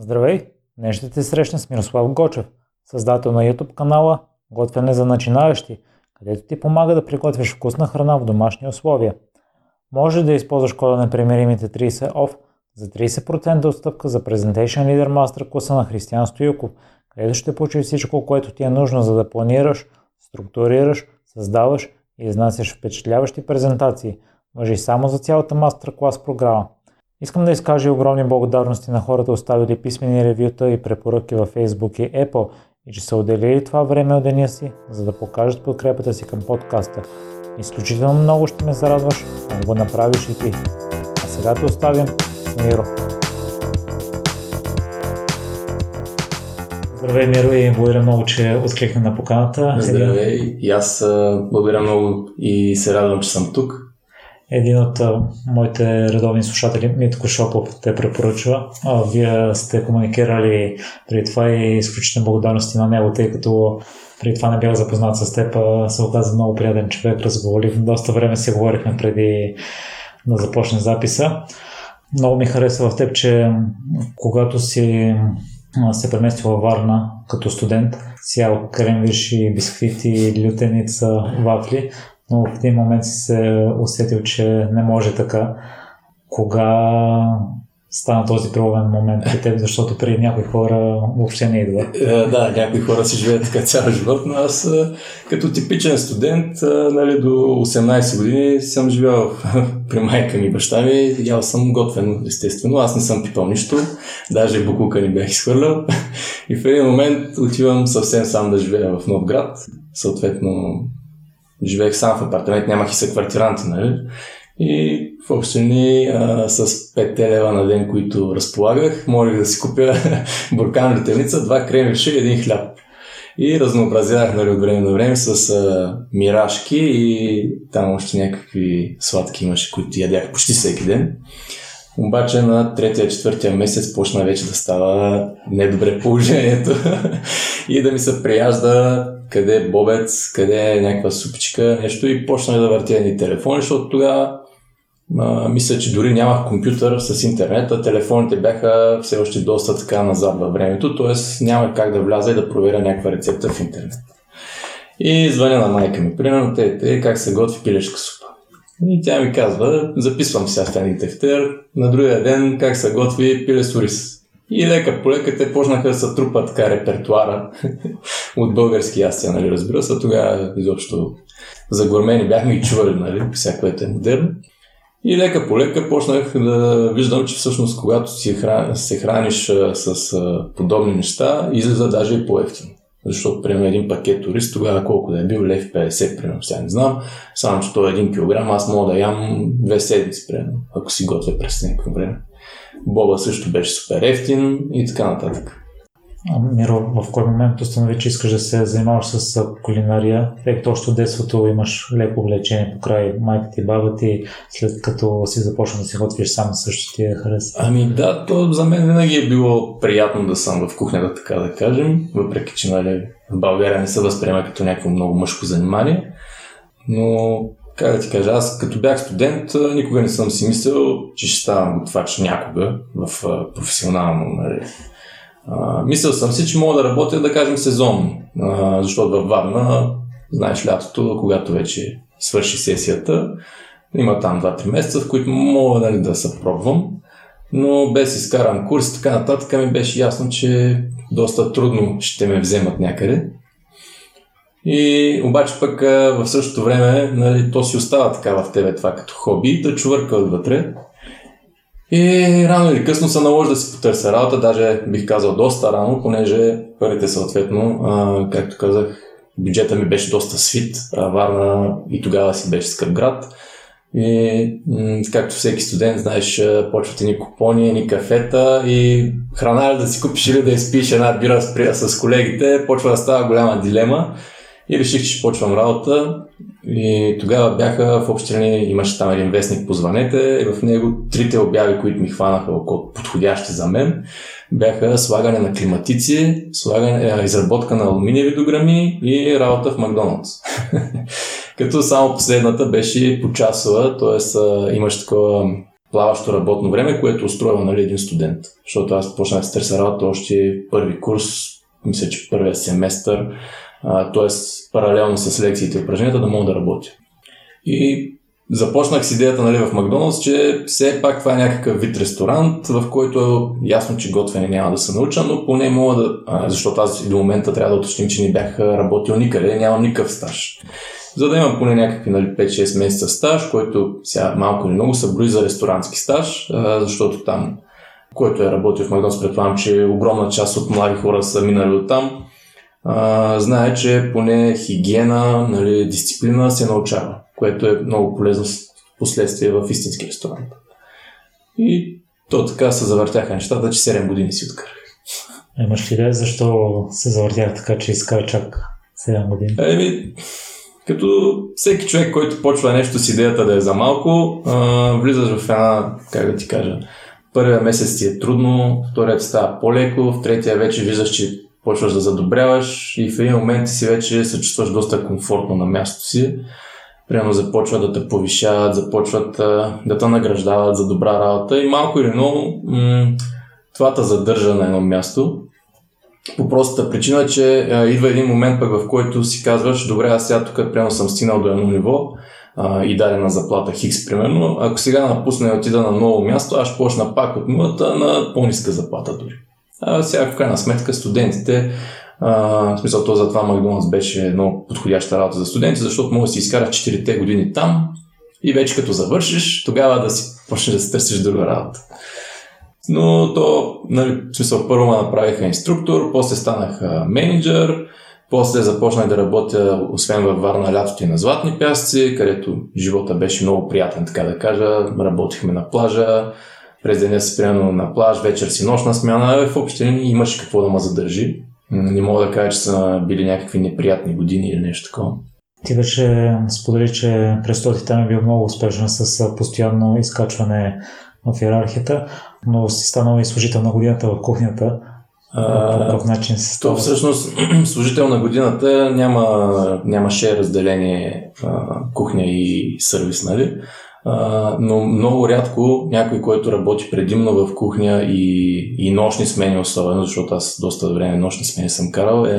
Здравей! Днес ще те срещна с Мирослав Гочев, създател на YouTube канала Готвене за начинаещи, където ти помага да приготвиш вкусна храна в домашни условия. Може да използваш кода на примеримите 30 OFF за 30% отстъпка за Presentation Leader Master класа на Християн Стоюков, където ще получиш всичко, което ти е нужно за да планираш, структурираш, създаваш и изнасяш впечатляващи презентации. Въжи само за цялата мастер клас програма. Искам да изкажа огромни благодарности на хората, оставили писмени ревюта и препоръки във Facebook и Apple и че са отделили това време от деня си, за да покажат подкрепата си към подкаста. Изключително много ще ме зарадваш, ако го направиш и ти. А сега те оставям с Миро. Здравей, Миро, и благодаря много, че откликна на поканата. Здравей, и аз благодаря много и се радвам, че съм тук един от а, моите редовни слушатели, Митко Шопов, те препоръчва. А, вие сте комуникирали преди това и изключително благодарности на него, тъй като преди това не бях запознат с теб, а, се оказа много приятен човек, разговорих, доста време си говорихме преди да започне записа. Много ми харесва в теб, че когато си се преместил във Варна като студент, сял кремвиш и бисквити, лютеница, вафли, но в един момент си се усетил, че не може така. Кога стана този преломен момент при теб, защото при някои хора въобще не идва. Е, да, някои хора си живеят така цял живот, но аз е, като типичен студент е, нали, до 18 години съм живял при майка ми и баща ми, ял съм готвен, естествено. Аз не съм пипал нищо, даже букука не бях изхвърлял. И в един момент отивам съвсем сам да живея в нов град. Съответно, живеех сам в апартамент, нямах и съквартиранти, нали? И в общини а, с 5 лева на ден, които разполагах, можех да си купя буркан летелница, два кремвиша и един хляб. И разнообразявах нали, от време на време с а, мирашки и там още някакви сладки имаше, които ядях почти всеки ден. Обаче на третия, четвъртия месец почна вече да става недобре положението и да ми се прияжда къде е бобец, къде е някаква супичка, нещо и почнах да въртя едни телефони, защото тогава мисля, че дори нямах компютър с интернет, а телефоните бяха все още доста така назад във времето, т.е. няма как да вляза и да проверя някаква рецепта в интернет. И звъня на майка ми, примерно, те, те как се готви пилешка супа. И тя ми казва, записвам сега в тефтер, на другия ден как се готви пилесо рис. И лека по лека те почнаха да се трупат така репертуара от български ястия, нали, разбира се. Тогава изобщо за гормени бяхме и чували, нали, всяко е модерно. И лека по лека почнах да виждам, че всъщност когато си хран... се храниш с подобни неща, излиза даже и по-ефтино. Защото, примерно, един пакет турист, тогава колко да е бил, лев 50, примерно, сега не знам. Само, че то е един килограм, аз мога да ям две седмици, примерно, ако си готвя през някакво време. Боба също беше супер ефтин и така нататък. Миро, в кой момент установи, че искаш да се занимаваш с кулинария, тъй като още от детството имаш леко влечение по край майка ти, баба ти, след като си започна да си готвиш сам също ти е хареса? Ами да, то за мен винаги е било приятно да съм в кухнята, така да кажем, въпреки че нали, в България не се възприема като някакво много мъжко занимание, но как да ти кажа, аз като бях студент, никога не съм си мислил, че ще ставам готвач някога в професионално. Нали. А, мислил съм си, че мога да работя, да кажем, сезонно, а, защото във Варна, знаеш, лятото, когато вече свърши сесията, има там 2-3 месеца, в които мога нали, да се пробвам, но без изкаран курс и така нататък ми беше ясно, че доста трудно ще ме вземат някъде. И обаче пък в същото време нали, то си остава така в тебе това като хоби, да чувърка отвътре. И рано или късно се наложи да си потърся работа, даже бих казал доста рано, понеже парите съответно, а, както казах, бюджета ми беше доста свит, а Варна и тогава си беше скъп град. И м- както всеки студент, знаеш, почват ни купони, ни кафета и храна ли да си купиш или да изпиш една бира с, с колегите, почва да става голяма дилема. И реших, че почвам работа. И тогава бяха в общи имаше там един вестник Позванете и в него трите обяви, които ми хванаха около подходящи за мен, бяха слагане на климатици, слагане, изработка на алуминиеви дограми и работа в Макдоналдс. Като само последната беше почасова, т.е. имаш такова плаващо работно време, което устроила нали, един студент. Защото аз почнах с търся работа още първи курс, мисля, че първия семестър, т.е. паралелно с лекциите и упражненията да мога да работя. И започнах с идеята нали, в Макдоналдс, че все пак това е някакъв вид ресторант, в който е ясно, че готвене няма да се науча, но поне мога да... Защото аз до момента трябва да уточним, че не бях работил никъде, нямам никакъв стаж. За да имам поне някакви нали, 5-6 месеца стаж, който сега малко или много са брои за ресторантски стаж, защото там, който е работил в Макдоналдс, предполагам, че огромна част от млади хора са минали от там, а, знае, че поне хигиена, нали, дисциплина се научава което е много полезно в последствие в истински ресторант. И то така се завъртяха нещата, че 7 години си откарах. Имаш ли идея защо се завъртях така, че иска чак 7 години? Еми, като всеки човек, който почва нещо с идеята да е за малко, а, влизаш в една, как да ти кажа, първия месец ти е трудно, вторият става по-леко, в третия вече виждаш, че почваш да задобряваш и в един момент си вече се чувстваш доста комфортно на мястото си примерно започват да те повишават, започват да те награждават за добра работа и малко или много м- това те задържа на едно място. По простата причина, че а, идва един момент пък в който си казваш, добре, аз сега тук примерно съм стигнал до едно ниво а, и дадена заплата Хикс, примерно. Ако сега напусна и отида на ново място, аз почна пак от нулата на по-ниска заплата дори. А сега в крайна сметка студентите а, в смисъл, то затова Макдоналдс беше много подходяща работа за студенти, защото може да си изкараш 4-те години там и вече като завършиш, тогава да си почнеш да си търсиш друга работа. Но то, нали, в смисъл, първо ме направиха инструктор, после станах менеджер, после започнах да работя, освен във Варна, лятото и на Златни пясъци, където живота беше много приятен, така да кажа. Работихме на плажа, през деня си примерно на плаж, вечер си нощна смяна, в общи имаше какво да ме задържи. Не мога да кажа, че са били някакви неприятни години или нещо такова. Ти беше сподели, че през този там е бил много успешен с постоянно изкачване в иерархията, но си станал и служител на годината в кухнята. по какъв начин се става? То всъщност служител на годината няма, нямаше разделение кухня и сервис, нали? Но много рядко някой, който работи предимно в кухня и, и нощни смени особено, защото аз доста време нощни смени съм карал, е,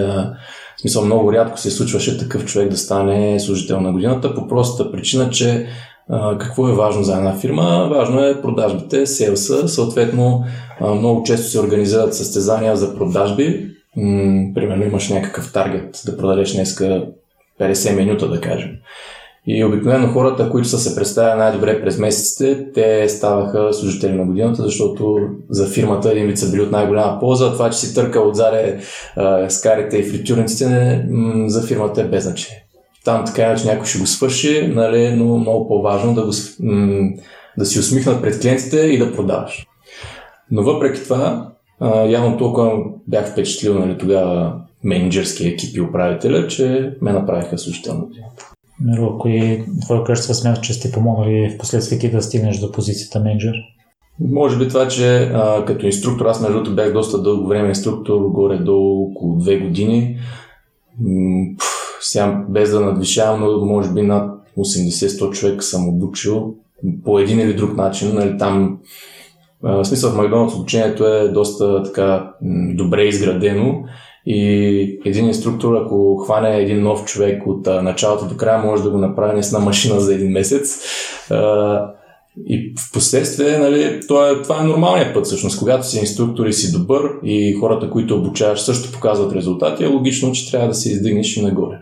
в смисъл много рядко се случваше такъв човек да стане служител на годината по простата причина, че а, какво е важно за една фирма? Важно е продажбите, селса, съответно а, много често се организират състезания за продажби. М- примерно имаш някакъв таргет да продадеш днеска 50 минута, да кажем. И обикновено хората, които са се представили най-добре през месеците, те ставаха служители на годината, защото за фирмата един вид са били от най-голяма полза. Това, че си търка отзаде скарите и фритюрниците, за фирмата е без значение. Там така че някой ще го свърши, нали, но много по-важно да, го, да си усмихнат пред клиентите и да продаваш. Но въпреки това, явно толкова бях впечатлил нали, тогава менеджерски екип и управителя, че ме направиха служител на годината. Миро, кои твоя качества смяташ, че сте помогнали в последствие ти да стигнеш до позицията менеджер? Може би това, че а, като инструктор, аз между другото бях доста дълго време инструктор, горе-долу около две години. Пфф, сега без да надвишавам, но може би над 80-100 човека съм обучил по един или друг начин. Нали, там в смисъл в Макдоналдс обучението е доста така добре изградено и един инструктор, ако хване един нов човек от а, началото до края, може да го направи на машина за един месец. А, и в последствие, нали, това, е, това е нормалният път всъщност. Когато си инструктор и си добър и хората, които обучаваш също показват резултати, е логично, че трябва да се издигнеш и нагоре.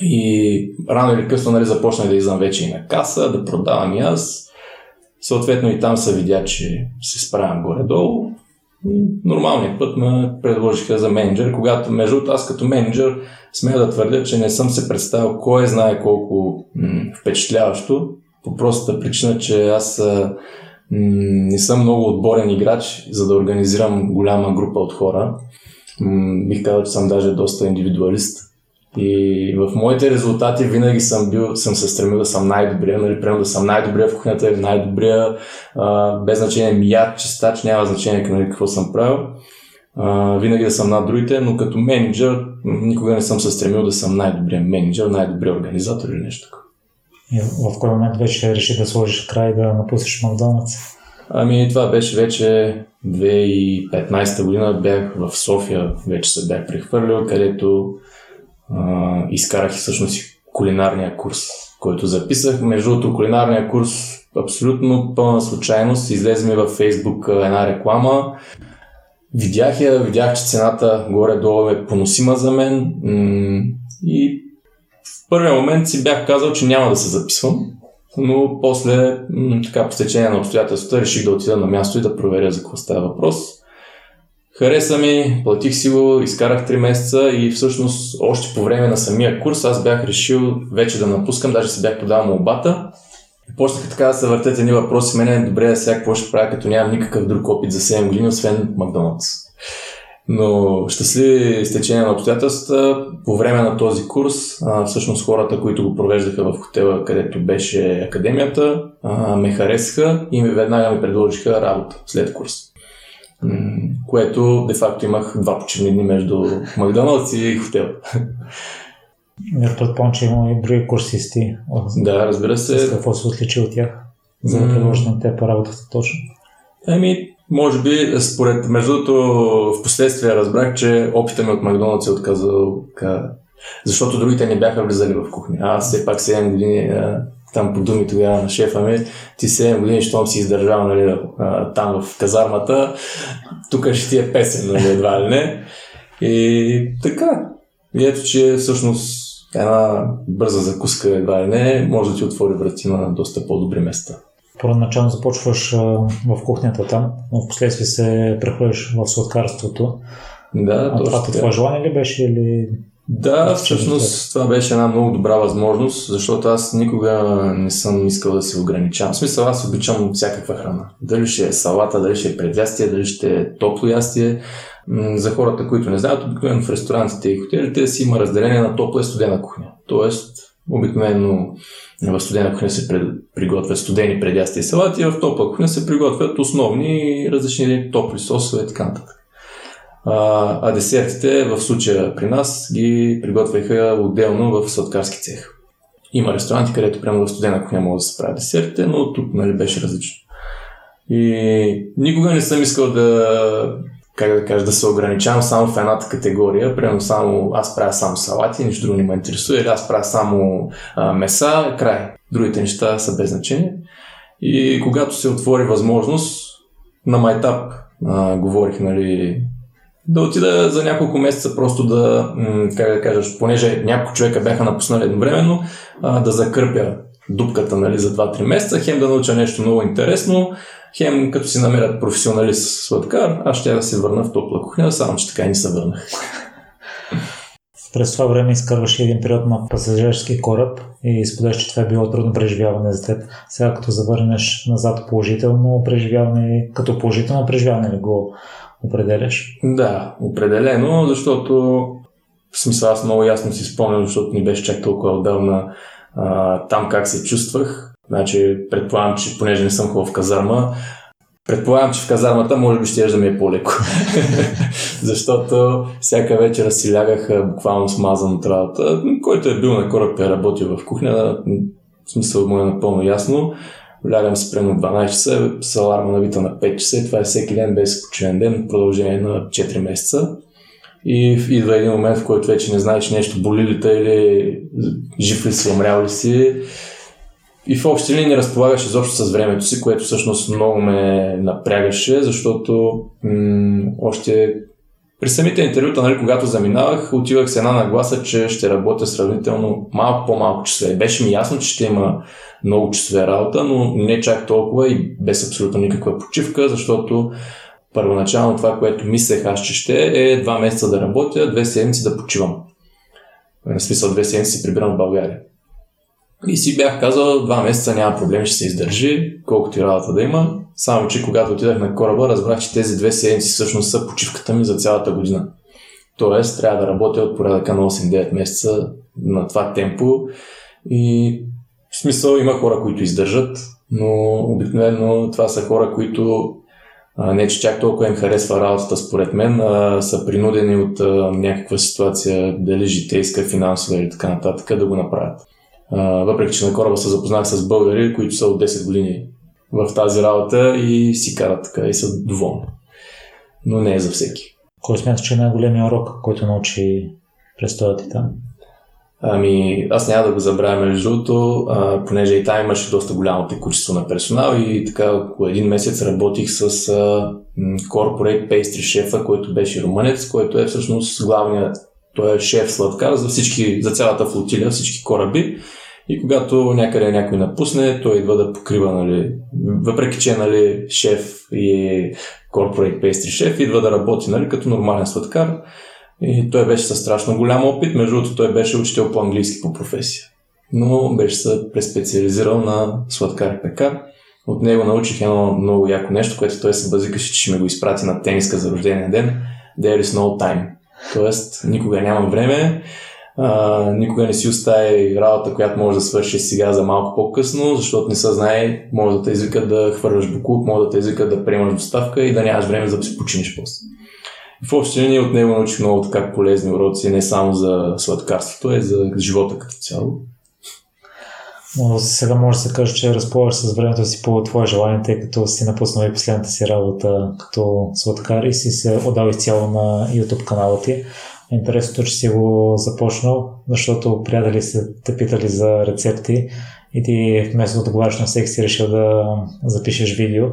И рано или късно нали, започнах да излизам вече и на каса, да продавам и аз. Съответно и там се видя, че се справям горе-долу нормалният път ме предложиха за менеджер, когато между аз като менеджер смея да твърдя, че не съм се представил кой знае колко м- впечатляващо, по простата причина, че аз м- не съм много отборен играч, за да организирам голяма група от хора. М- бих казал, че съм даже доста индивидуалист. И в моите резултати винаги съм бил, съм се стремил да съм най-добрия, нали, примерно да съм най-добрия в кухнята, най-добрия, а, без значение мияд, чистач, няма значение нали, какво съм правил. А, винаги да съм над другите, но като менеджер никога не съм се стремил да съм най-добрия менеджер, най-добрия организатор или нещо такова. И в кой момент вече реши да сложиш край да напуснеш Макдоналдс? Ами това беше вече 2015 година бях в София, вече се бях прехвърлил, където изкарах и всъщност кулинарния курс, който записах. Между другото, кулинарния курс абсолютно пълна случайност. Излезе ми във Фейсбук една реклама. Видях я, видях, че цената горе-долу е поносима за мен и в първия момент си бях казал, че няма да се записвам, но после, така по стечение на обстоятелствата, реших да отида на място и да проверя за какво става въпрос. Хареса ми, платих си го, изкарах 3 месеца и всъщност още по време на самия курс аз бях решил вече да напускам, даже си бях подал молбата. Почнаха така да се въртят едни въпроси. Мене е добре да сега какво ще правя, като нямам никакъв друг опит за 7 години, освен Макдоналдс. Но щастливи стечения на обстоятелствата, по време на този курс, всъщност хората, които го провеждаха в хотела, където беше академията, ме харесаха и веднага ми предложиха работа след курс. Което де-факто имах два почивни дни между Макдоналдс и хотел. Предполагам, че има и други курсисти. Да, разбира се. С какво се отличи от тях? За да предложат на теб работата точно. Еми, може би, според, между другото, в последствие разбрах, че опита ми от Макдоналдс е отказал, ка... защото другите не бяха влизали в кухня. Аз все пак 7 години, там по думи тогава на шефа ми, ти 7 години, щом си издържал нали, там в казармата, тук ще ти е песен, нали, едва ли не. И така. И ето, че всъщност една бърза закуска едва ли не може да ти отвори врати на доста по-добри места. Първоначално започваш в кухнята там, но в последствие се прехвърляш в сладкарството. Да, а това твое желание ли беше или... Да, всъщност това беше една много добра възможност, защото аз никога не съм искал да се ограничавам. В смисъл, аз обичам всякаква храна. Дали ще е салата, дали ще е предястие, дали ще е топло ястие. За хората, които не знаят, обикновено в ресторантите и хотелите си има разделение на топла и студена кухня. Тоест, обикновено в студена кухня се приготвят студени предясти и салати, а в топла кухня се приготвят основни различни топли сосове и така нататък. А, а десертите в случая при нас ги приготвяха отделно в сладкарски цех. Има ресторанти, където прямо в студена кухня могат да се правят десертите, но тук нали, беше различно. И никога не съм искал да как да кажа, да се ограничавам само в едната категория. Примерно само аз правя само салати, нищо друго не ме интересува, или аз правя само а, меса, край. Другите неща са без значение. И когато се отвори възможност, на майтап а, говорих, нали, да отида за няколко месеца просто да, как да кажа, понеже няколко човека бяха напуснали едновременно, да закърпя дупката нали, за 2-3 месеца, хем да науча нещо много интересно, хем като си намерят професионалист сладкар, аз ще да се върна в топла кухня, само че така и не се върнах. През това време изкарваше един период на пасажирски кораб и споделяш, че това е било трудно преживяване за теб. Сега като завърнеш назад положително преживяване, като положително преживяване ли го определяш? Да, определено, защото в смисъл аз много ясно си спомням, защото ни беше чак толкова отдавна а, там как се чувствах. Значи, предполагам, че понеже не съм хубав в казарма, предполагам, че в казармата може би ще да ми е по-леко. Защото всяка вечер си лягах буквално смазан от работа. Който е бил на кораб е работил в кухня, в смисъл му е напълно ясно. Лягам се прено 12 часа, с аларма навита на 5 часа и това е всеки ден без почивен ден, продължение на 4 месеца. И идва един момент, в който вече не знаеш нещо боли ли те или жив ли си, умрял ли си. И в общи линии разполагаш изобщо с времето си, което всъщност много ме напрягаше, защото м- още при самите интервюта, нали, когато заминавах, отивах с една нагласа, че ще работя сравнително малко по-малко часове. Беше ми ясно, че ще има много часове работа, но не чак толкова и без абсолютно никаква почивка, защото първоначално това, което мислех аз, че ще е два месеца да работя, две седмици да почивам. В смисъл, две седмици прибирам в България. И си бях казал, два месеца няма проблем, ще се издържи, колкото и работа да има. Само, че когато отидах на кораба, разбрах, че тези две седмици всъщност са почивката ми за цялата година. Тоест, трябва да работя от порядъка на 8-9 месеца на това темпо. И в смисъл има хора, които издържат, но обикновено това са хора, които не че чак толкова им харесва работата според мен, а, са принудени от някаква ситуация, дали житейска, финансова или така нататък, да го направят. въпреки, че на кораба се запознах с българи, които са от 10 години в тази работа и си карат така и са доволни. Но не е за всеки. Кой смяташ, че е най-големият урок, който научи през този там? Ами, аз няма да го забравя между другото, понеже и там имаше доста голямо текучество на персонал и така около един месец работих с а, Corporate Pastry шефа, който беше румънец, който е всъщност главният, той е шеф сладкар за всички, за цялата флотилия, всички кораби. И когато някъде някой напусне, той идва да покрива, нали, въпреки че нали, шеф и Corporate Pastry шеф, идва да работи нали, като нормален сладкар и той беше със страшно голям опит. Между другото, той беше учител по английски по професия. Но беше се преспециализирал на сладкар и пекар. От него научих едно много яко нещо, което той се базикаше, че ще ме го изпрати на тениска за рождения ден. There is no time. Тоест, никога няма време, а, никога не си остави работа, която може да свърши сега за малко по-късно, защото не се знае, може да те извикат да хвърляш буклук, може да те извикат да приемаш доставка и да нямаш време за да си починиш после. В общи линии от него научих много така полезни уроци, не само за сладкарството, а и за живота като цяло. Но сега може да се каже, че разполагаш с времето си по твое желание, тъй като си напуснал и последната си работа като сладкар и си се отдал изцяло на YouTube канала ти. Интересното, че си го започнал, защото приятели се те питали за рецепти и ти вместо да отговаряш на всеки си решил да запишеш видео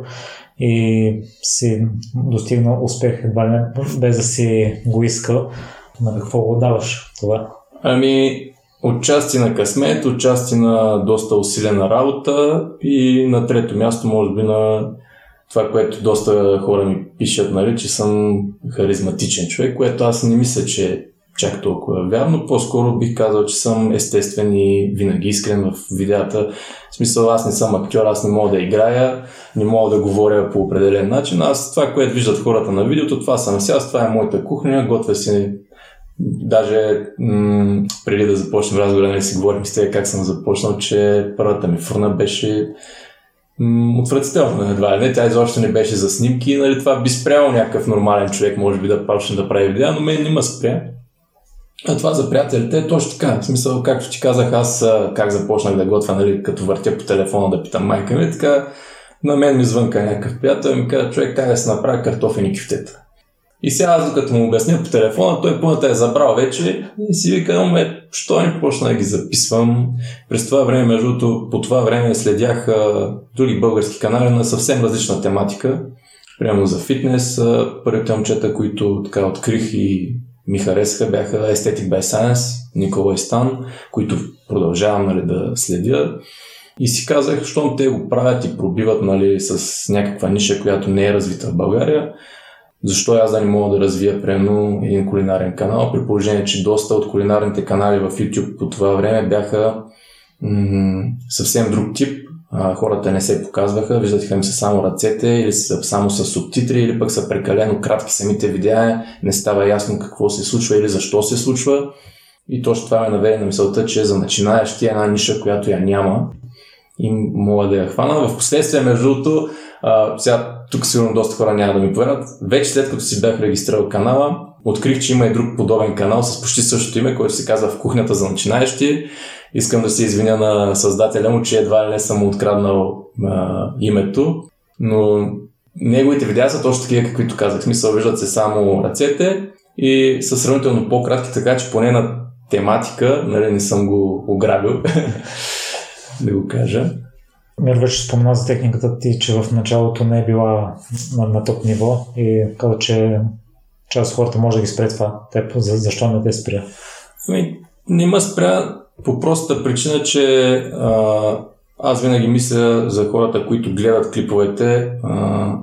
и си достигнал успех едва не, без да си го искал. На какво го даваш това? Ами, отчасти на късмет, отчасти на доста усилена работа и на трето място, може би, на това, което доста хора ми пишат, нали, че съм харизматичен човек, което аз не мисля, че чак толкова вярно. По-скоро бих казал, че съм естествен и винаги искрен в видеята. Смисъл, аз не съм актьор, аз не мога да играя, не мога да говоря по определен начин. Аз това, което виждат хората на видеото, това съм сега, това е моята кухня, готвя си Даже м- преди да започнем разговора, нали си говорим с теб как съм започнал, че първата ми фурна беше м- отвратителна едва ли не. Тя изобщо не беше за снимки. Нали, това би спрял някакъв нормален човек, може би да почне да прави видеа, но мен не ме спря. А това за приятелите е точно така. В смисъл, както ти казах, аз как започнах да готвя, нали, като въртя по телефона да питам майка ми, така на мен ми звънка някакъв приятел и ми каза, човек, как да се направи картофени кифтета. И сега аз докато му обясня по телефона, той пълната е забрал вече и си вика, ме, що не почна да ги записвам. През това време, между по това време следях а, други български канали на съвсем различна тематика. Прямо за фитнес. Първите момчета, които така открих и ми харесаха бяха Aesthetic by Science, Никола Стан, които продължавам нали, да следя. И си казах, щом те го правят и пробиват нали, с някаква ниша, която не е развита в България, защо аз да не мога да развия прено един кулинарен канал, при положение, че доста от кулинарните канали в YouTube по това време бяха м- съвсем друг тип, хората не се показваха, виждаха им се само ръцете или са само с субтитри или пък са прекалено кратки самите видеа, не става ясно какво се случва или защо се случва. И точно това ме наведе на мисълта, че за начинаещи е една ниша, която я няма и мога да я хвана. В последствие, между другото, сега тук сигурно доста хора няма да ми повярват, вече след като си бях регистрирал канала, открих, че има и друг подобен канал с почти същото име, който се казва В кухнята за начинаещи Искам да се извиня на създателя му, че едва ли не съм му откраднал а, името, но неговите видеа са точно такива, каквито казах. Смисъл, виждат се само ръцете и са сравнително по-кратки, така че поне на тематика, нали, не съм го ограбил, да го кажа. Мир вече спомена за техниката ти, че в началото не е била на, на топ ниво и каза, че част от хората може да ги спре това. Те, за, защо не те спря? Ами, не ме спря по простата причина, че а, аз винаги мисля за хората, които гледат клиповете, а,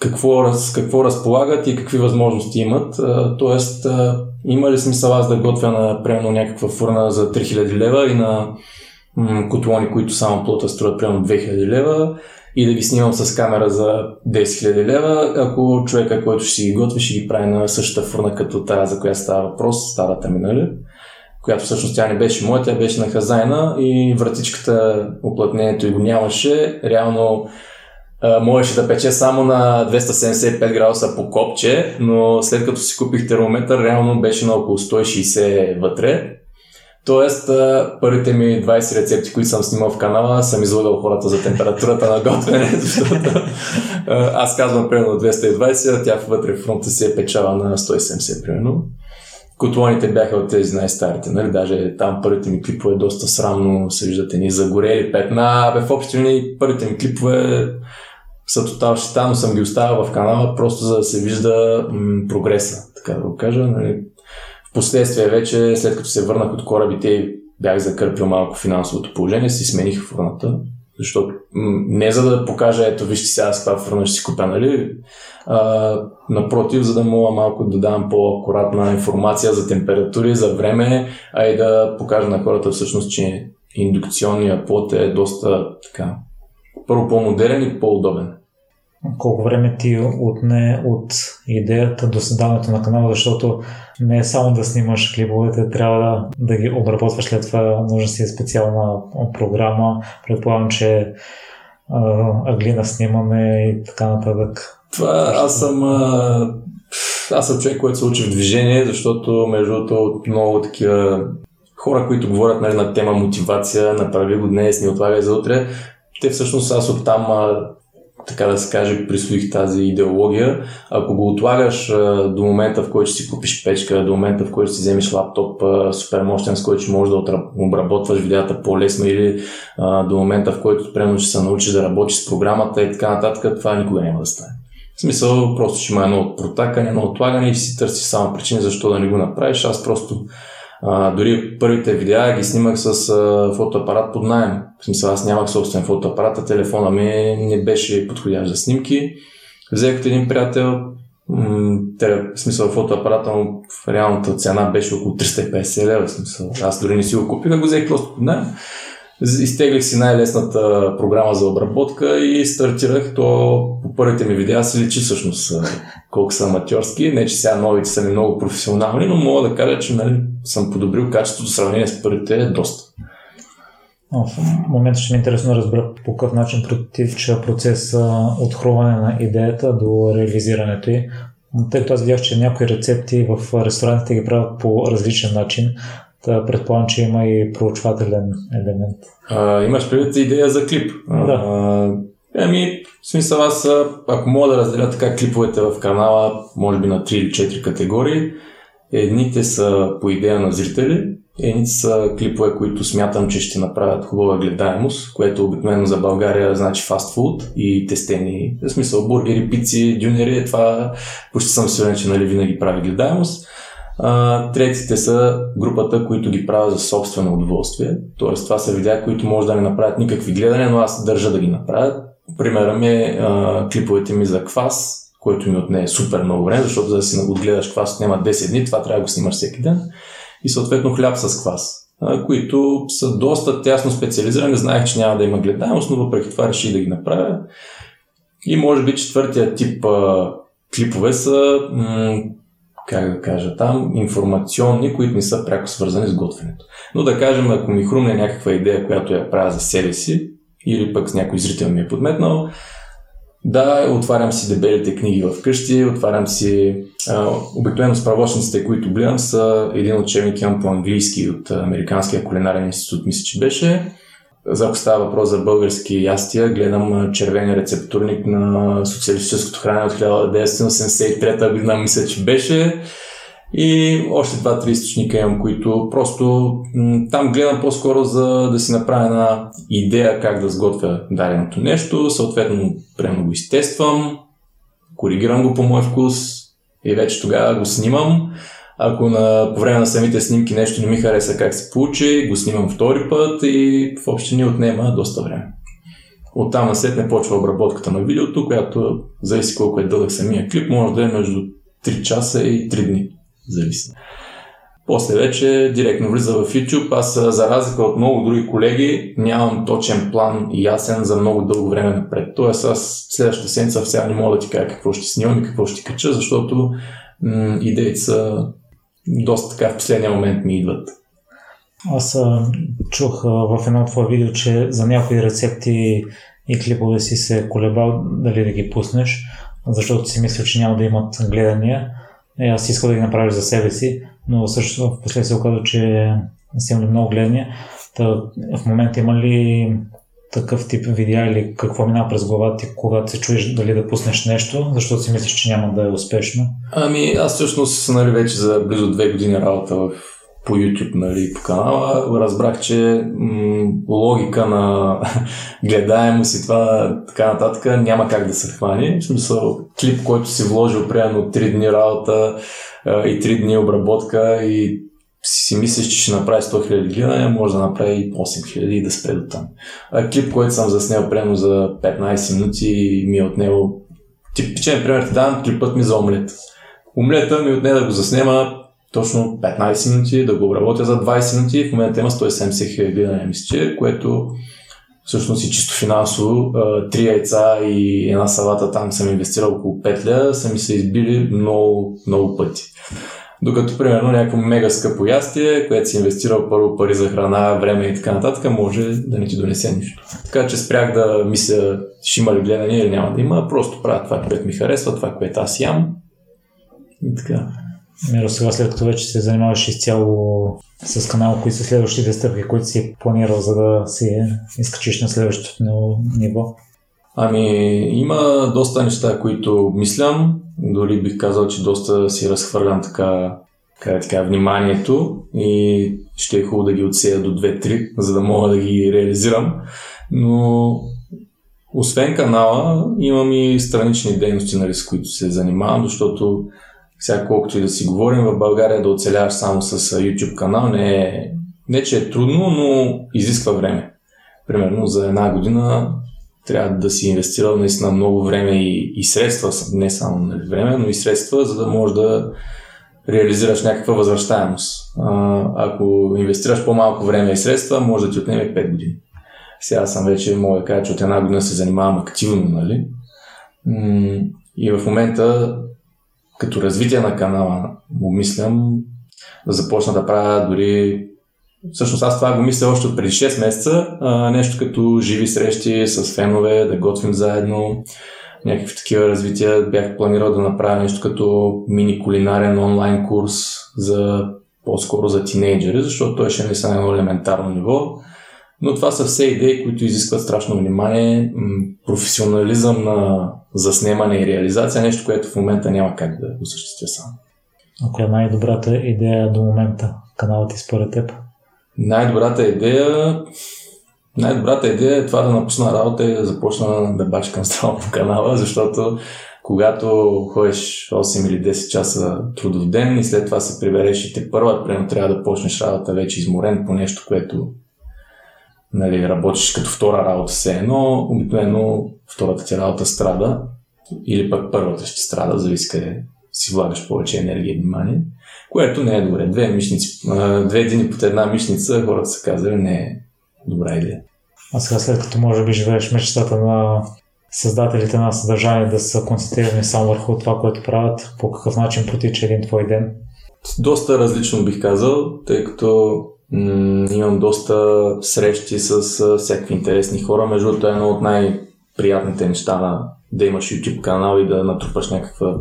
какво, раз, какво разполагат и какви възможности имат. А, тоест, а, има ли смисъл аз да готвя на примерно някаква фурна за 3000 лева и на м- котлони, които само плота струват примерно 2000 лева и да ги снимам с камера за 10 000 лева, ако човека, който ще си ги готви, ще ги прави на същата фурна като тази, за която става въпрос, старата ми, нали? която всъщност тя не беше моя, тя беше на хазайна и вратичката, оплътнението и го нямаше. Реално можеше да пече само на 275 градуса по копче, но след като си купих термометър, реално беше на около 160 вътре. Тоест, първите ми 20 рецепти, които съм снимал в канала, съм излагал хората за температурата на готвене, защото аз казвам примерно 220, а тя вътре в фронта си е печала на 170 примерно. Котлоните бяха от тези най-старите, нали? Даже там първите ми клипове доста срамно се виждате ни загорели петна. Бе, в общи линии първите ми клипове са тотал щита, но съм ги оставил в канала просто за да се вижда м- прогреса, така да го кажа. Нали? Впоследствие вече, след като се върнах от корабите и бях закърпил малко финансовото положение, си смених фурната, защото не за да покажа, ето вижте сега с това фурна ще си купя, нали? А, напротив, за да мога малко да дам по-акуратна информация за температури, за време, а и да покажа на хората всъщност, че индукционният плод е доста така, първо по-модерен и по-удобен колко време ти отне от идеята до създаването на канала, защото не е само да снимаш клиповете, трябва да, да ги обработваш. След това, нужна си е специална програма, предполагам, че аглина снимане и така нататък. Това аз съм аз съм човек, който се учи в движение, защото между другото много такива хора, които говорят нали, на тема мотивация, направи го днес, не отлагай за утре, те всъщност аз оттам така да се каже, присвоих тази идеология. Ако го отлагаш до момента, в който си купиш печка, до момента, в който си вземеш лаптоп а, супер мощен, с който ще можеш да обработваш видеята по-лесно или до момента, в който примерно ще се научиш да работиш с програмата и така нататък, това никога няма да стане. В смисъл, просто ще има едно протакане, едно отлагане и си търсиш само причини защо да не го направиш. Аз просто а, дори първите видеа ги снимах с а, фотоапарат под найем. В смисъл, аз нямах собствен фотоапарат, а телефона ми не беше подходящ за снимки. Взех от един приятел, м- в смисъл фотоапарата му в реалната цена беше около 350 лева. Смисъл. Аз дори не си го купих, а го взех просто под найем. Изтеглих си най-лесната програма за обработка и стартирах. То по първите ми видеа се личи всъщност колко са аматьорски. Не, че сега новите са ми много професионални, но мога да кажа, че нали, съм подобрил качеството в сравнение с първите доста. В момента ще ми е интересно да разбера по какъв начин противча процес от хрумване на идеята до реализирането й. Тъй като аз видях, че някои рецепти в ресторантите ги правят по различен начин. Та предполагам, че има и проучвателен елемент. А, имаш предвид идея за клип. Да. А, ами, в смисъл аз, ако мога да разделя така клиповете в канала, може би на 3 или 4 категории, едните са по идея на зрители, едните са клипове, които смятам, че ще направят хубава гледаемост, което обикновено за България значи фастфуд и тестени, в смисъл бургери, пици, дюнери, това почти съм сигурен, че нали, винаги прави гледаемост. А, третите са групата, които ги правят за собствено удоволствие. Тоест, това са видеа, които може да не направят никакви гледания, но аз държа да ги направят. Примера ми е клиповете ми за квас, който ми отне супер много време, защото за да си отгледаш квас няма 10 дни, това трябва да го снимаш всеки ден. И съответно хляб с квас, които са доста тясно специализирани. Знаех, че няма да има гледаемост, но въпреки това реших да ги направя. И може би четвъртия тип а, клипове са м- как да кажа там, информационни, които не са пряко свързани с готвенето. Но да кажем, ако ми хрумне някаква идея, която я правя за себе си, или пък с някой зрител ми е подметнал, да, отварям си дебелите книги в къщи, отварям си... А, обикновено справочниците, които гледам, са един учебник имам по английски от Американския кулинарен институт, мисля, че беше. Ако става въпрос за български ястия, гледам червения рецептурник на социалистическото хранене от 1983 година, мисля, че беше. И още два-три източника имам, които просто там гледам по-скоро за да си направя една идея как да сготвя даденото нещо. Съответно, прямо го изтествам, коригирам го по мой вкус и вече тогава го снимам. Ако на, по време на самите снимки нещо не ми хареса как се получи, го снимам втори път и в общи ни отнема доста време. Оттам на не почва обработката на видеото, която зависи колко е дълъг самия клип, може да е между 3 часа и 3 дни. Зависи. После вече директно влиза в YouTube. Аз, за разлика от много други колеги, нямам точен план и ясен за много дълго време напред. Тоест, аз следващата седмица сега не мога да ти кажа какво ще снимам и какво ще кача, защото м- идеите са доста така в последния момент ми идват. Аз чух в едно твое видео, че за някои рецепти и клипове си се колебал дали да ги пуснеш, защото си мисля, че няма да имат гледания. И аз искал да ги направиш за себе си, но също в последствие оказа, че са имали много гледания. Та, в момента има ли такъв тип видеа или какво минава през главата ти, когато се чуеш дали да пуснеш нещо, защото си мислиш, че няма да е успешно? Ами аз всъщност нали, вече за близо две години работа в по YouTube, нали, по канала, разбрах, че м- логика на гледаемост и това така нататък няма как да се хвани. В смисъл, клип, който си вложил примерно 3 дни работа и 3 дни обработка и си, си мислиш, че ще направи 100 000 гледания, може да направи 8 000 и да спре до там. А, клип, който съм заснел примерно за 15 минути и ми е от него типичен пример ти давам клипът ми за омлет. Омлета ми отне да го заснема точно 15 минути, да го обработя за 20 минути. В момента има 170 хиляди гледания, мисля, което всъщност и чисто финансово, три яйца и една салата там съм инвестирал около 5 ля, са ми се избили много, много пъти. Докато, примерно, някакво мега скъпо ястие, което си инвестирал първо пари за храна, време и така нататък, може да не ти донесе нищо. Така че спрях да мисля, ще има ли гледане или няма да има, просто правя това, което ми харесва, това, което аз ям. И така. Миро, сега след като вече се занимаваш изцяло с канала, кои са следващите стъпки, които си планирал, за да си изкачиш на следващото ниво? Ами, има доста неща, които мислям. Дори бих казал, че доста си разхвърлям така, така, така вниманието и ще е хубаво да ги отсея до 2-3, за да мога да ги реализирам. Но освен канала, имам и странични дейности, нали, с които се занимавам, защото сега колкото и да си говорим, в България да оцеляваш само с YouTube канал не е, не че е трудно, но изисква време. Примерно за една година трябва да си инвестирал наистина много време и, и средства, не само нали, време, но и средства, за да можеш да реализираш някаква възвръщаемост. А, ако инвестираш по-малко време и средства, може да ти отнеме 5 години. Сега съм вече, мога да кажа, че от една година се занимавам активно, нали? И в момента като развитие на канала обмислям да започна да правя дори Всъщност аз това го мисля още от преди 6 месеца. Нещо като живи срещи с фенове, да готвим заедно, някакви такива развития. Бях планирал да направя нещо като мини кулинарен онлайн курс за по-скоро за тинейджери, защото той ще не е на едно елементарно ниво. Но това са все идеи, които изискват страшно внимание, професионализъм на заснемане и реализация, нещо, което в момента няма как да осъществя сам. Ако е най-добрата идея до момента каналът ти според теб? Най-добрата идея най-добрата идея е това да напусна работа и да започна да бачкам здраво по канала, защото когато ходиш 8 или 10 часа трудов ден и след това се прибереш и те първа, примерно трябва да почнеш работа вече изморен по нещо, което нали, работиш като втора работа все едно, обикновено втората ти работа страда или пък първата ще страда, зависи къде си влагаш повече енергия и внимание, което не е добре. Две, мишници, две дни под една мишница, хората са казали, не е добра идея. А сега след като може би живееш мечтата на създателите на съдържание да са концентрирани само върху това, което правят, по какъв начин протича един твой ден? Доста различно бих казал, тъй като м- имам доста срещи с всякакви интересни хора. Между другото е едно от най-приятните неща на да имаш YouTube канал и да натрупаш някаква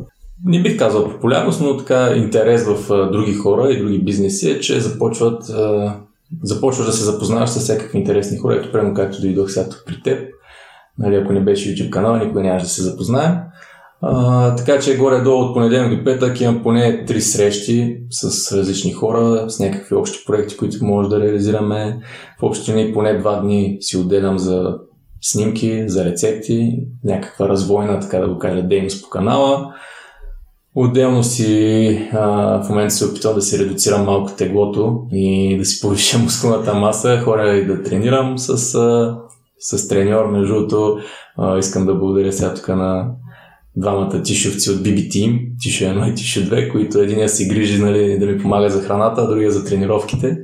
не бих казал популярност, но така интерес в други хора и други бизнеси е, че започват започваш да се запознаваш с всякакви интересни хора. Ето, прямо както дойдох сега тук при теб. Нали, ако не беше YouTube канал, никой нямаше да се запознаем. А, така че горе-долу от понеделник до петък имам поне три срещи с различни хора, с някакви общи проекти, които може да реализираме. В общини поне два дни си отделям за снимки, за рецепти, някаква развойна, така да го кажа, дейност по канала. Отделно си а, в момента се опитвам да си редуцирам малко теглото и да си повиша мускулната маса, хора и да тренирам с, а, с треньор. Между другото, искам да благодаря сега тук на двамата тишовци от BB Team, Тишо 1 и Тишо 2, които един си грижи нали, да ми помага за храната, а другия за тренировките.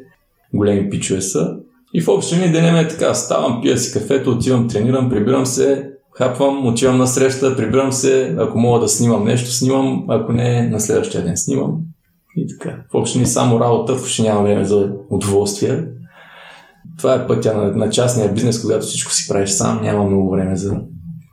Големи пичове са. И в общи ми денем е така, ставам, пия си кафето, отивам, тренирам, прибирам се, хапвам, отивам на среща, прибирам се, ако мога да снимам нещо, снимам, ако не, на следващия ден снимам. И така. В общи ми само работа, в няма време за удоволствие. Това е пътя на, на частния бизнес, когато всичко си правиш сам, няма много време за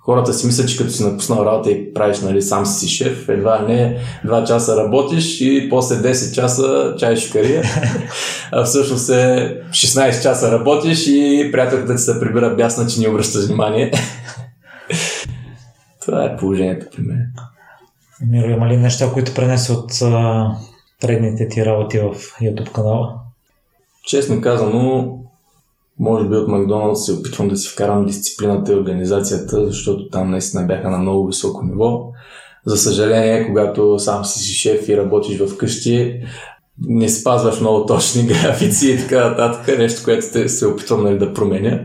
хората си мислят, че като си напуснал работа и правиш нали, сам си шеф, едва не 2 часа работиш и после 10 часа чаеш кария. а всъщност е 16 часа работиш и приятелката ти се прибира бясна, че ни обръща внимание. Това е положението при мен. Миро, има ли неща, които пренесе от а, предните ти работи в YouTube канала? Честно казано, може би от Макдоналдс се опитвам да си вкарам дисциплината и организацията, защото там наистина бяха на много високо ниво. За съжаление, когато сам си си шеф и работиш в къщи, не спазваш много точни графици и така нататък, нещо, което се опитвам нали, да променя.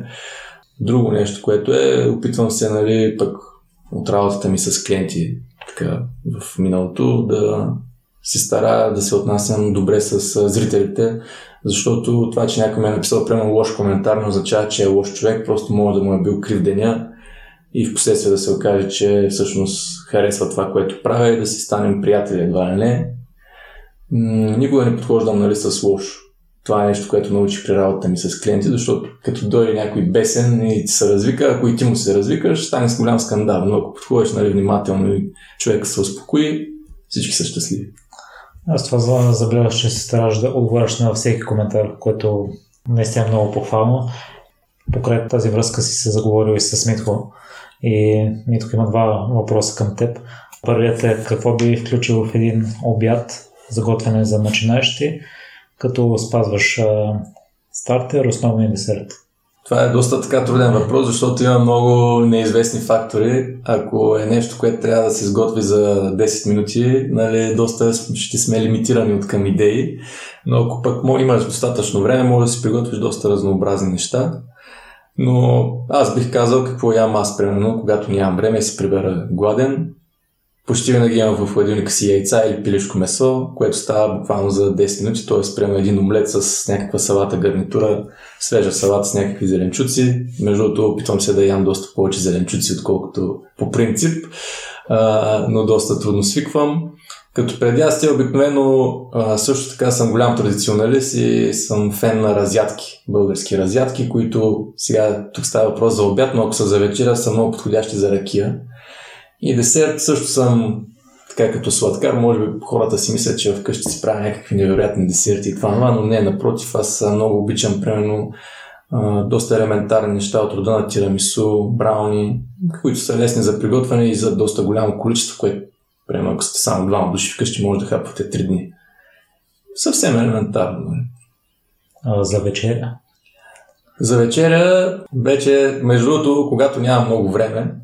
Друго нещо, което е, опитвам се нали, пък от работата ми с клиенти така, в миналото да се стара да се отнасям добре с зрителите, защото това, че някой ме е написал прямо лош коментар, не означава, че е лош човек, просто може да му е бил крив деня и в последствие да се окаже, че всъщност харесва това, което правя и да си станем приятели едва ли не. Никога не подхождам нали, с лошо. Това е нещо, което научих при работата ми с клиенти, защото като дойде някой бесен и ти се развика, ако и ти му се развикаш, стане с голям скандал. Но ако подходиш нали, внимателно и човек се успокои, всички са щастливи. Аз това забелязах, че се стараш да отговаряш на всеки коментар, което наистина е много похвално. Покрай тази връзка си се заговорил и с Митко. И Митко има два въпроса към теб. Първият е какво би включил в един обяд за готвене за начинаещи, като спазваш а, стартер, основния десерт. Това е доста така труден въпрос, защото има много неизвестни фактори. Ако е нещо, което трябва да се изготви за 10 минути, нали, доста ще сме лимитирани от към идеи. Но ако пък имаш достатъчно време, може да си приготвиш доста разнообразни неща. Но аз бих казал какво ям аз, примерно, когато нямам време и се прибера гладен. Почти винаги имам в хладилника си яйца или пилешко месо, което става буквално за 10 минути, т.е. према един омлет с някаква салата гарнитура, свежа салата с някакви зеленчуци. Между другото, опитвам се да ям доста повече зеленчуци, отколкото по принцип, а, но доста трудно свиквам. Като предястие обикновено а, също така съм голям традиционалист и съм фен на разядки, български разядки, които сега тук става въпрос за обяд, но ако са за вечера са много подходящи за ракия. И десерт също съм така като сладкар, може би хората си мислят, че вкъщи си правя някакви невероятни десерти и това, но не, напротив, аз много обичам, примерно, доста елементарни неща от рода на тирамису, брауни, които са лесни за приготвяне и за доста голямо количество, което, примерно, ако сте само двама души вкъщи, може да хапвате три дни. Съвсем елементарно. Нали? А, за вечеря? За вечеря, вече, между другото, когато нямам много време,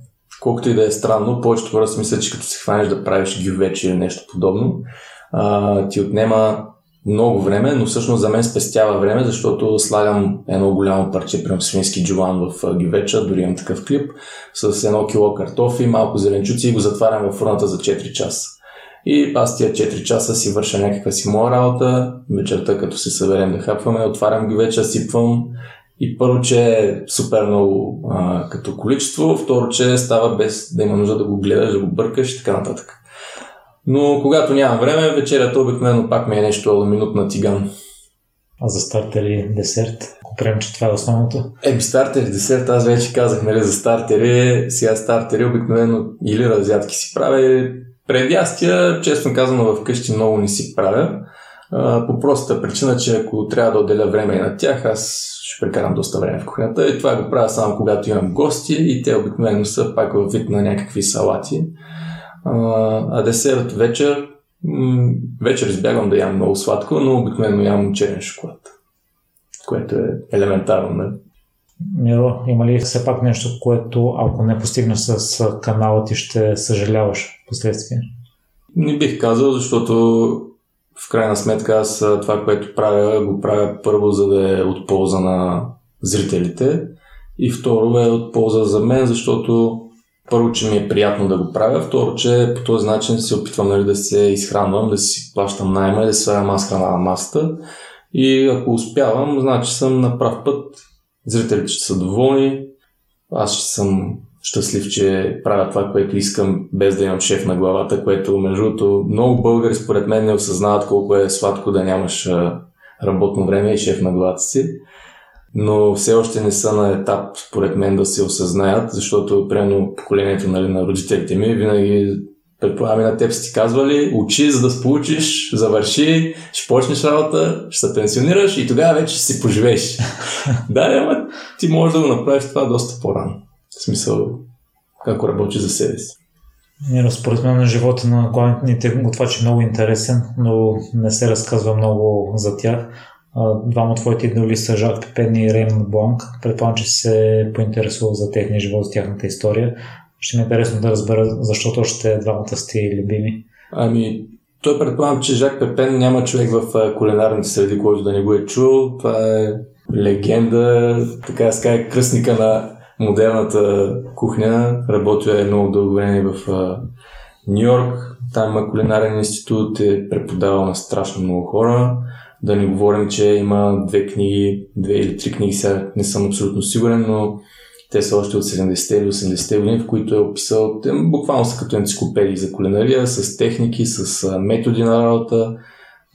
колкото и да е странно, повечето хора си мислят, че като се хванеш да правиш гювеч или нещо подобно, а, ти отнема много време, но всъщност за мен спестява време, защото слагам едно голямо парче, прям свински джован в гювеча, дори имам такъв клип, с едно кило картофи, малко зеленчуци и го затварям в фурната за 4 часа. И аз тия 4 часа си върша някаква си моя работа, вечерта като се съберем да хапваме, отварям гювеча, сипвам, и първо, че е супер много а, като количество, второ, че става без да има нужда да го гледаш, да го бъркаш и така нататък. Но когато нямам време, вечерята обикновено пак ми е нещо минут на тиган. А за стартери десерт? Ако прием, че това е основното. Еми, стартери десерт, аз вече казах, нали, за стартери. Сега стартери обикновено или разядки си правя, предястия, честно казано, вкъщи много не си правя. А, по простата причина, че ако трябва да отделя време и на тях, аз ще прекарам доста време в кухнята и това го правя само когато имам гости и те обикновено са пак в вид на някакви салати. А, десерт вечер, вечер избягвам да ям много сладко, но обикновено ям черен шоколад, което е елементарно. Не? Нали? Миро, има ли все пак нещо, което ако не постигнеш с канала ти ще съжаляваш последствие? Не бих казал, защото в крайна сметка аз това, което правя, го правя първо, за да е от полза на зрителите и второ е от полза за мен, защото първо, че ми е приятно да го правя, второ, че по този начин се опитвам нали, да се изхранвам, да си плащам найма и да слагам храна на масата. И ако успявам, значи съм на прав път, зрителите ще са доволни, аз ще съм щастлив, че правя това, което искам, без да имам шеф на главата, което между другото много българи според мен не осъзнават колко е сладко да нямаш работно време и шеф на главата си. но все още не са на етап, според мен, да се осъзнаят, защото, примерно, поколението нали, на родителите ми винаги предполагам и на теб си ти казвали, учи за да получиш, завърши, ще почнеш работа, ще се пенсионираш и тогава вече ще си поживееш. да, ама ти можеш да го направиш това доста по-рано. В смисъл, kako работи за себе си. Според мен живота на главните готвачи е много интересен, но не се разказва много за тях. Двама от твоите идоли са Жак Пепен и Реймон Бланк. Предполагам, че се поинтересувал за техния живот, за тяхната история. Ще ми е интересно да разбера защо още двамата сте любими. Ами, той предполагам, че Жак Пепен няма човек в кулинарните среди, който да не го е чул. Това е легенда, така да кръстника на модерната кухня. Работил е много дълго време в Нью Йорк. Там има кулинарен институт, е преподавал на страшно много хора. Да не говорим, че има две книги, две или три книги, сега не съм абсолютно сигурен, но те са още от 70-те или 80-те години, в които е описал, буквално са като енциклопедии за кулинария, с техники, с методи на работа,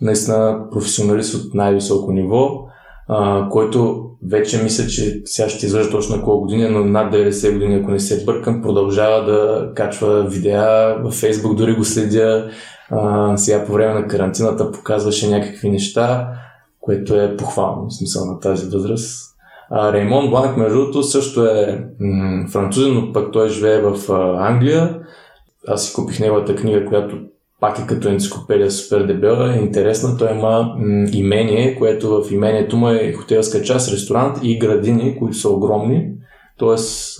наистина професионалист от най-високо ниво, а, който вече мисля, че сега ще излъжа точно на колко години, но над 90 години, ако не се бъркам, продължава да качва видеа, във Facebook дори го следя, а, сега по време на карантината показваше някакви неща, което е похвално, в смисъл на тази възраст. А, Реймон Бланк, между другото, също е м- французин, но пък той живее в а, Англия. Аз си купих неговата книга, която пак е като енциклопедия супер дебела, е интересна. Той има имение, което в имението му е хотелска част, ресторант и градини, които са огромни. Тоест,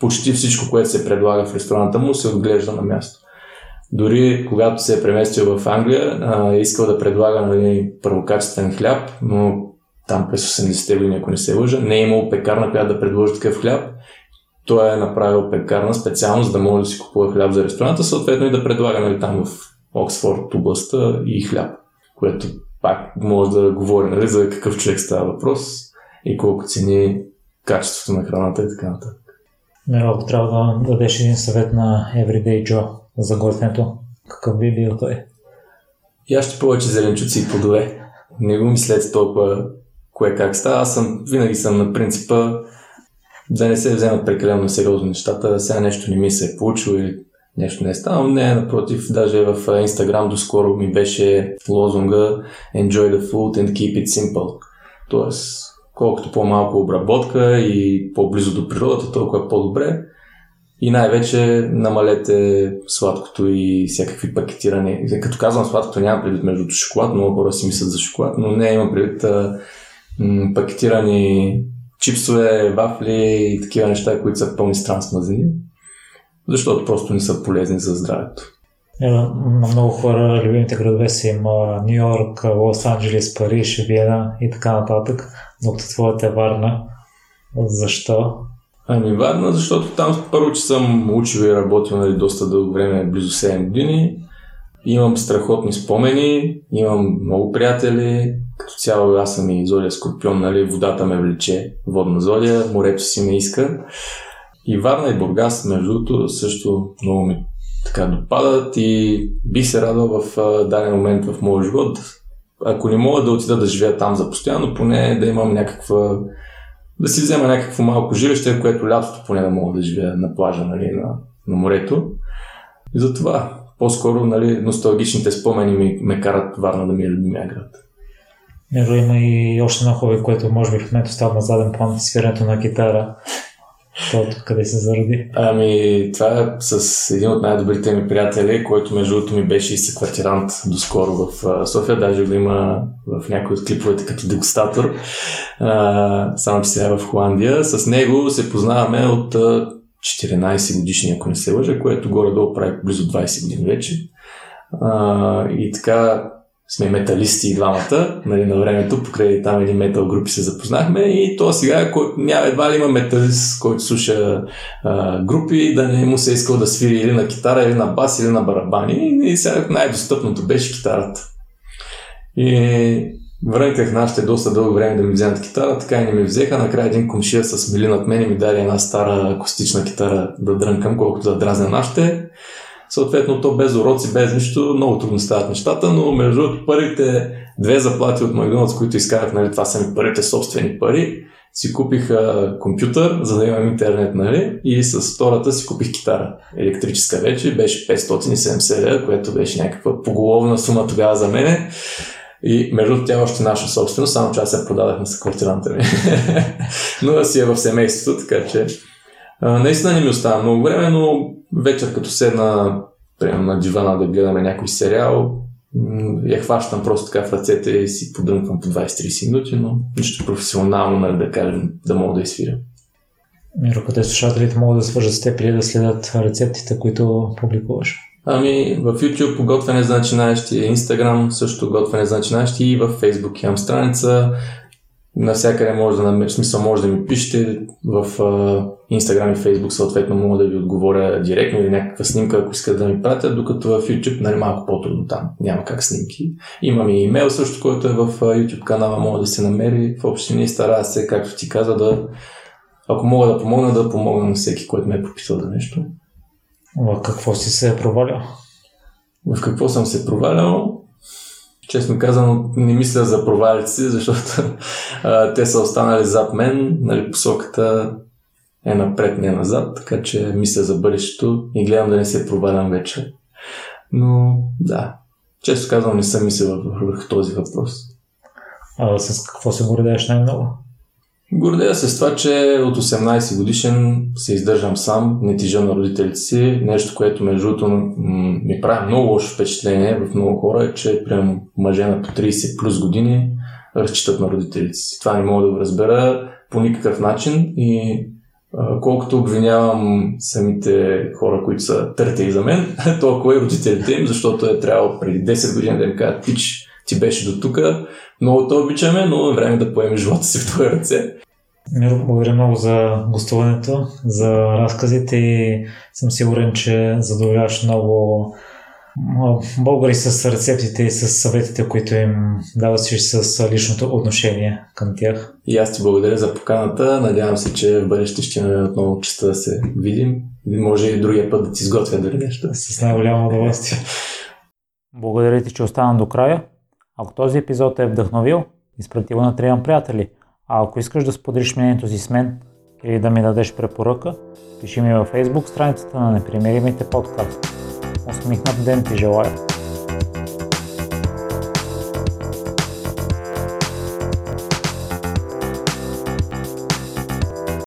почти всичко, което се предлага в ресторанта му, се отглежда на място. Дори когато се е преместил в Англия, а, е искал да предлага нали, първокачествен хляб, но там през 80-те години, ако не се лъжа, не е имал пекарна, която да предложи такъв хляб. Той е направил пекарна специално, за да може да си купува хляб за ресторанта, съответно и да предлага нали, там в Оксфорд областта и хляб, което пак може да говори нали, за какъв човек става въпрос и колко цени качеството на храната и така нататък. Миро, ако трябва да дадеш един съвет на Everyday Joe за готвенето, какъв би бил той? ще повече зеленчуци и плодове. Не го мислете толкова кое как става. Аз съм, винаги съм на принципа да не се вземат прекалено сериозно нещата. Сега нещо не ми се е получило или нещо не е станало. Не, напротив, даже в Инстаграм доскоро ми беше лозунга Enjoy the food and keep it simple. Тоест, колкото по-малко обработка и по-близо до природата, толкова по-добре. И най-вече намалете сладкото и всякакви пакетирани. Като казвам сладкото, няма предвид между шоколад, много хора си мислят за шоколад, но не имам предвид м- пакетирани чипсове, вафли и такива неща, които са пълни с трансмазини, защото просто не са полезни за здравето. На много хора любимите градове си има Нью Йорк, Лос Анджелес, Париж, Виена и така нататък, докато твоята е Варна. Защо? Ами Варна, защото там първо, че съм учил и работил нали, доста дълго време, близо 7 години. Имам страхотни спомени, имам много приятели, като цяло аз съм и зодия Скорпион, нали, водата ме влече, водна зодия, морето си ме иска. И Варна и Бургас, между другото, също много ми така допадат и бих се радвал в даден момент в моя живот, ако не мога да отида да живея там за постоянно, поне да имам някаква да си взема някакво малко жилище, което лятото поне да мога да живея на плажа, нали, на, на морето. И затова по-скоро нали, носталгичните спомени ми, ме карат Варна да ми е любимия град. Между има и още едно хобби, което може би в момента става на заден план, свирането на китара. Това къде се зароди? Ами, това е с един от най-добрите ми приятели, който между другото ми беше и съквартирант доскоро в София, даже го има в някои от клиповете като дегустатор, само че сега е в Холандия. С него се познаваме от 14 годишни, ако не се лъжа, което горе-долу прави близо 20 години вече. А, и така сме металисти и двамата, нали, на времето, покрай там един метал групи се запознахме и то сега няма едва ли има металист, който слуша а, групи, да не му се е искал да свири или на китара, или на бас, или на барабани и сега най-достъпното беше китарата. И Врънках нашите доста дълго време да ми вземат китара, така и не ми взеха. Накрая един комшия с мили над мен и ми даде една стара акустична китара да дрънкам, колкото да дразня нашите. Съответно, то без уроци, без нищо, много трудно стават нещата, но между другото първите две заплати от Макдоналдс, които изкарах, нали, това са ми първите собствени пари, си купих а, компютър, за да имам интернет, нали? И с втората си купих китара. Електрическа вече, беше 570 лева, което беше някаква поголовна сума тогава за мене. И между тя е още наша собственост, само че аз я продадах на съквартиранта ми. но си е в семейството, така че а, наистина не ми остава много време, но вечер като седна примерно на дивана да гледаме някой сериал, я хващам просто така в ръцете и си подрънквам по 20-30 минути, но нищо професионално, нали, да кажем, да мога да изфиря. Миро, къде слушателите могат да свържат с теб или да следят рецептите, които публикуваш? Ами в YouTube готвене за начинаещи, Instagram също готвене за начинаещи и в Facebook имам страница навсякъде може да намерите, смисъл може да ми пишете в Instagram и Facebook съответно мога да ви отговоря директно или някаква снимка, ако искате да ми пратят, докато в YouTube нали, малко по-трудно там, няма как снимки. Имам и имейл също, който е в YouTube канала, може да се намери в общини, стара се, както ти каза, да ако мога да помогна, да помогна на всеки, който ме е попитал за нещо. В какво си се е провалял? В какво съм се провалял? Честно казано, не мисля за провалици, защото а, те са останали зад мен, нали, посоката е напред, не назад, така че мисля за бъдещето и гледам да не се провалям вече. Но да, често казвам, не съм мислил върху този въпрос. А с какво се гордееш най-много? Гордея се с това, че от 18 годишен се издържам сам, не тижа на родителите си. Нещо, което между другото ми прави много лошо впечатление в много хора е, че прям мъже на по 30 плюс години разчитат на родителите си. Това не мога да го разбера по никакъв начин и колкото обвинявам самите хора, които са търтели за мен, толкова и родителите им, защото е трябвало преди 10 години да им кажат, пич, ти беше до тук, много те обичаме, но е време да поеме живота си в твои ръце. Миро, благодаря много за гостуването, за разказите и съм сигурен, че задоволяваш много българи с рецептите и с съветите, които им даваш с личното отношение към тях. И аз ти благодаря за поканата. Надявам се, че в бъдеще ще имаме отново честа да се видим. Може и другия път да ти изготвя дори нещо. С най-голямо удоволствие. Благодаря ти, че остана до края. Ако този епизод е вдъхновил, изпрати го на трима приятели. А ако искаш да споделиш мнението си с мен или да ми дадеш препоръка, пиши ми във Facebook страницата на Непримиримите подкаст. Усмихнат ден ти желая!